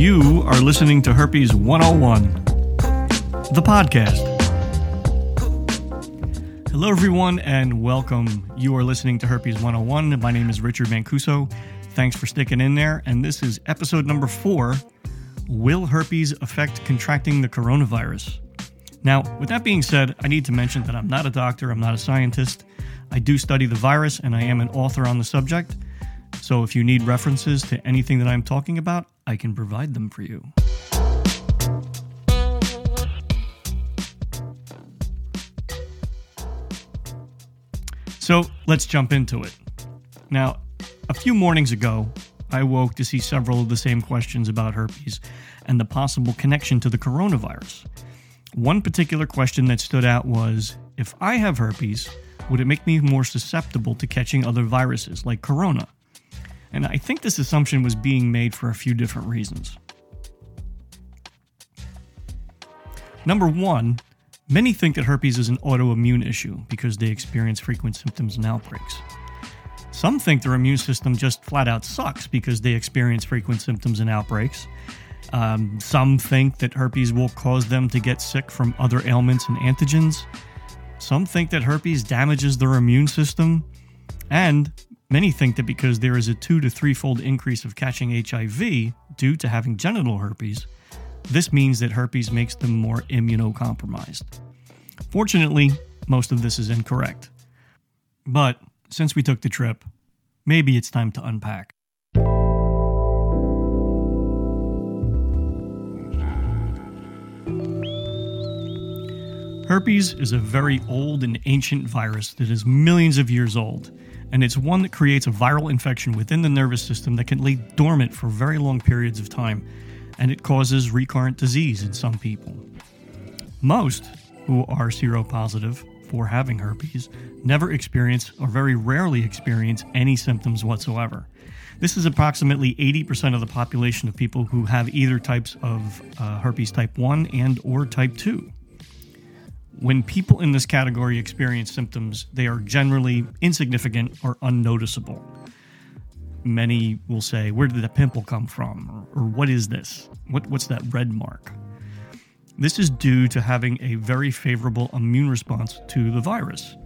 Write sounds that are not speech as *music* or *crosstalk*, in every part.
You are listening to Herpes 101, the podcast. Hello, everyone, and welcome. You are listening to Herpes 101. My name is Richard Mancuso. Thanks for sticking in there. And this is episode number four Will herpes affect contracting the coronavirus? Now, with that being said, I need to mention that I'm not a doctor, I'm not a scientist. I do study the virus, and I am an author on the subject. So if you need references to anything that I'm talking about, I can provide them for you. So let's jump into it. Now, a few mornings ago, I woke to see several of the same questions about herpes and the possible connection to the coronavirus. One particular question that stood out was if I have herpes, would it make me more susceptible to catching other viruses like corona? And I think this assumption was being made for a few different reasons. Number one, many think that herpes is an autoimmune issue because they experience frequent symptoms and outbreaks. Some think their immune system just flat out sucks because they experience frequent symptoms and outbreaks. Um, some think that herpes will cause them to get sick from other ailments and antigens. Some think that herpes damages their immune system. And Many think that because there is a two to threefold increase of catching HIV due to having genital herpes, this means that herpes makes them more immunocompromised. Fortunately, most of this is incorrect. But since we took the trip, maybe it's time to unpack. Herpes is a very old and ancient virus that is millions of years old and it's one that creates a viral infection within the nervous system that can lay dormant for very long periods of time, and it causes recurrent disease in some people. Most who are seropositive for having herpes never experience or very rarely experience any symptoms whatsoever. This is approximately 80% of the population of people who have either types of uh, herpes type 1 and or type 2. When people in this category experience symptoms, they are generally insignificant or unnoticeable. Many will say, Where did that pimple come from? Or, or what is this? What, what's that red mark? This is due to having a very favorable immune response to the virus.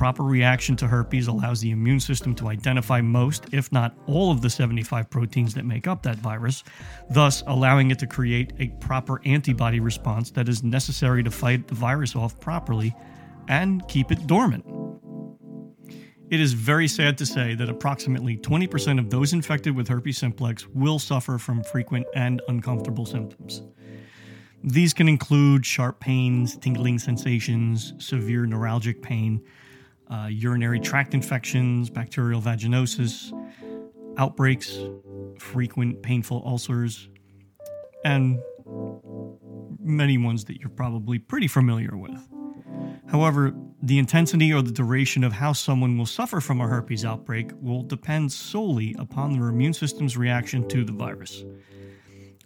Proper reaction to herpes allows the immune system to identify most, if not all, of the 75 proteins that make up that virus, thus allowing it to create a proper antibody response that is necessary to fight the virus off properly and keep it dormant. It is very sad to say that approximately 20% of those infected with herpes simplex will suffer from frequent and uncomfortable symptoms. These can include sharp pains, tingling sensations, severe neuralgic pain, uh, urinary tract infections, bacterial vaginosis, outbreaks, frequent painful ulcers, and many ones that you're probably pretty familiar with. However, the intensity or the duration of how someone will suffer from a herpes outbreak will depend solely upon their immune system's reaction to the virus.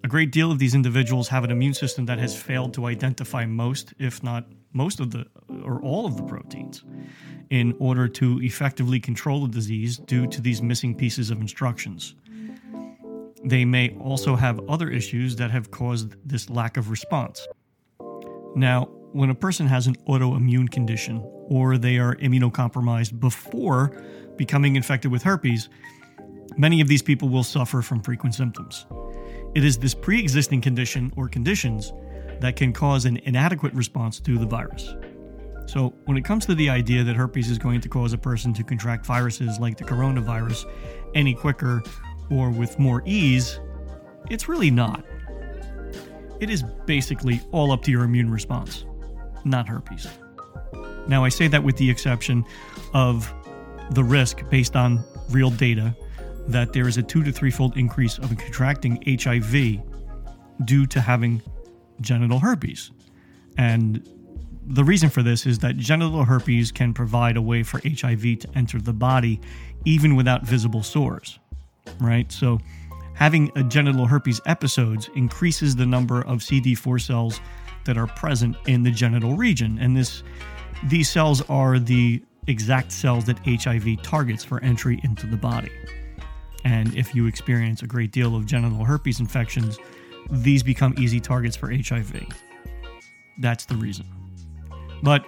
A great deal of these individuals have an immune system that has failed to identify most, if not most of the, or all of the proteins in order to effectively control the disease due to these missing pieces of instructions. They may also have other issues that have caused this lack of response. Now, when a person has an autoimmune condition or they are immunocompromised before becoming infected with herpes, many of these people will suffer from frequent symptoms. It is this pre existing condition or conditions that can cause an inadequate response to the virus. So, when it comes to the idea that herpes is going to cause a person to contract viruses like the coronavirus any quicker or with more ease, it's really not. It is basically all up to your immune response, not herpes. Now, I say that with the exception of the risk based on real data that there is a two to threefold increase of contracting HIV due to having genital herpes. And the reason for this is that genital herpes can provide a way for HIV to enter the body even without visible sores, right? So, having a genital herpes episodes increases the number of CD4 cells that are present in the genital region, and this these cells are the exact cells that HIV targets for entry into the body. And if you experience a great deal of genital herpes infections, these become easy targets for HIV. That's the reason. But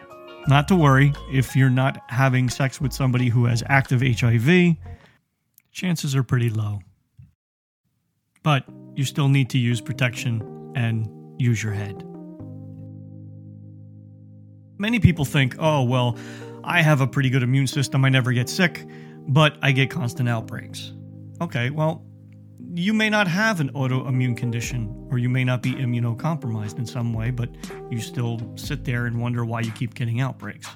not to worry, if you're not having sex with somebody who has active HIV, chances are pretty low. But you still need to use protection and use your head. Many people think, oh, well, I have a pretty good immune system, I never get sick, but I get constant outbreaks. Okay, well, you may not have an autoimmune condition or you may not be immunocompromised in some way, but you still sit there and wonder why you keep getting outbreaks.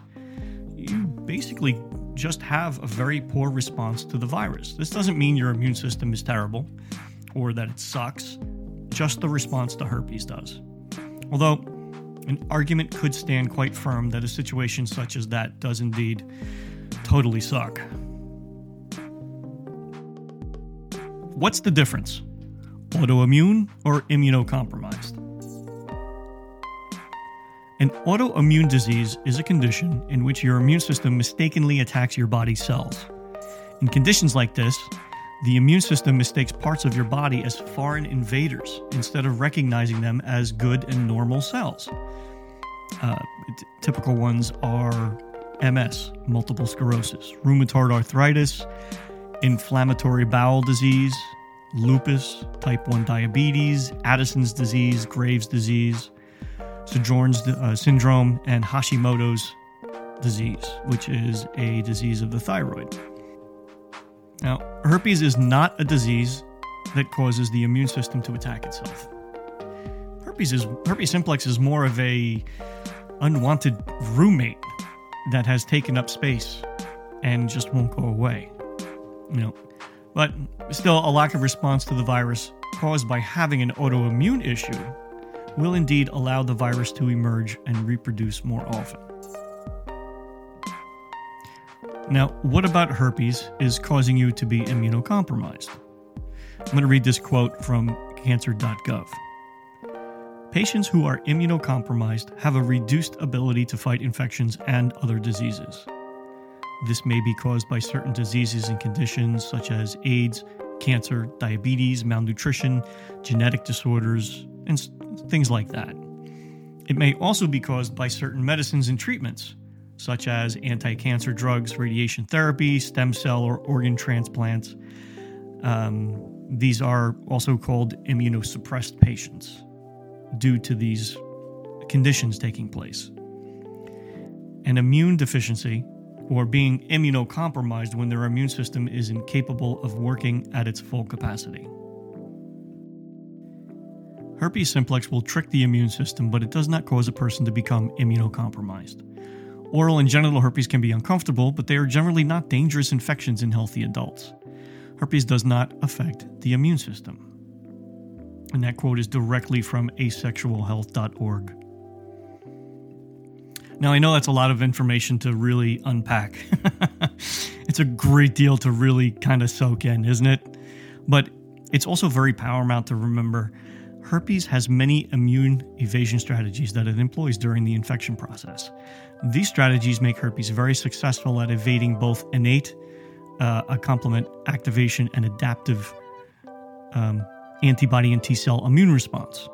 You basically just have a very poor response to the virus. This doesn't mean your immune system is terrible or that it sucks, just the response to herpes does. Although, an argument could stand quite firm that a situation such as that does indeed totally suck. What's the difference? Autoimmune or immunocompromised? An autoimmune disease is a condition in which your immune system mistakenly attacks your body's cells. In conditions like this, the immune system mistakes parts of your body as foreign invaders instead of recognizing them as good and normal cells. Uh, t- typical ones are MS, multiple sclerosis, rheumatoid arthritis, inflammatory bowel disease, lupus, type 1 diabetes, Addison's disease, Graves' disease, Sjögren's uh, syndrome, and Hashimoto's disease, which is a disease of the thyroid. Now, herpes is not a disease that causes the immune system to attack itself. Herpes is herpes simplex is more of a unwanted roommate that has taken up space and just won't go away. You know, but still, a lack of response to the virus caused by having an autoimmune issue will indeed allow the virus to emerge and reproduce more often. Now, what about herpes is causing you to be immunocompromised? I'm going to read this quote from cancer.gov. Patients who are immunocompromised have a reduced ability to fight infections and other diseases. This may be caused by certain diseases and conditions such as AIDS, cancer, diabetes, malnutrition, genetic disorders, and things like that. It may also be caused by certain medicines and treatments, such as anti cancer drugs, radiation therapy, stem cell or organ transplants. Um, these are also called immunosuppressed patients due to these conditions taking place. An immune deficiency or being immunocompromised when their immune system is incapable of working at its full capacity. Herpes simplex will trick the immune system, but it does not cause a person to become immunocompromised. Oral and genital herpes can be uncomfortable, but they are generally not dangerous infections in healthy adults. Herpes does not affect the immune system. And that quote is directly from asexualhealth.org. Now, I know that's a lot of information to really unpack. *laughs* it's a great deal to really kind of soak in, isn't it? But it's also very paramount to remember herpes has many immune evasion strategies that it employs during the infection process. These strategies make herpes very successful at evading both innate uh, a complement activation and adaptive um, antibody and T cell immune response.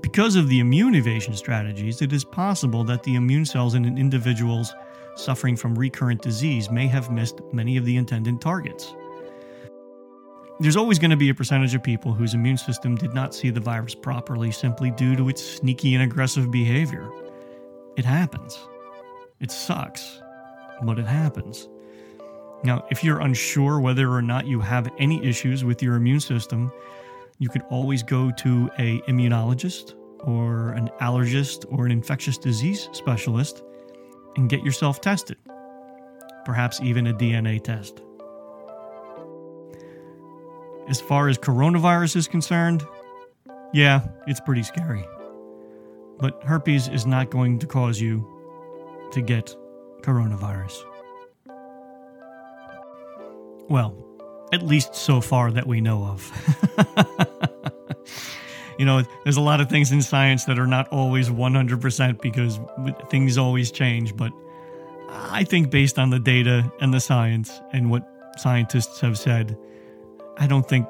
Because of the immune evasion strategies, it is possible that the immune cells in an individual's suffering from recurrent disease may have missed many of the intended targets. There's always going to be a percentage of people whose immune system did not see the virus properly simply due to its sneaky and aggressive behavior. It happens. It sucks, but it happens. Now, if you're unsure whether or not you have any issues with your immune system, you could always go to a immunologist or an allergist or an infectious disease specialist and get yourself tested. Perhaps even a DNA test. As far as coronavirus is concerned, yeah, it's pretty scary. But herpes is not going to cause you to get coronavirus. Well, at least so far that we know of. *laughs* you know, there's a lot of things in science that are not always 100% because things always change. But I think based on the data and the science and what scientists have said, I don't think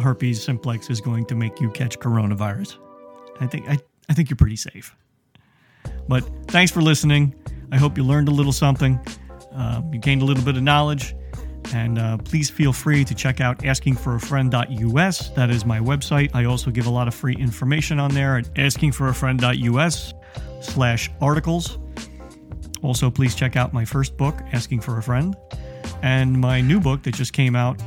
herpes simplex is going to make you catch coronavirus. I think I, I think you're pretty safe. But thanks for listening. I hope you learned a little something. Uh, you gained a little bit of knowledge. And uh, please feel free to check out askingforafriend.us. That is my website. I also give a lot of free information on there at askingforafriend.us slash articles. Also, please check out my first book, Asking for a Friend, and my new book that just came out,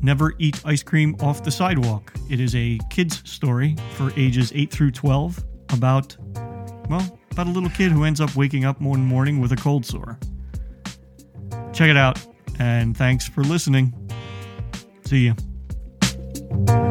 Never Eat Ice Cream Off the Sidewalk. It is a kid's story for ages 8 through 12 about, well, about a little kid who ends up waking up one morning with a cold sore. Check it out, and thanks for listening. See you.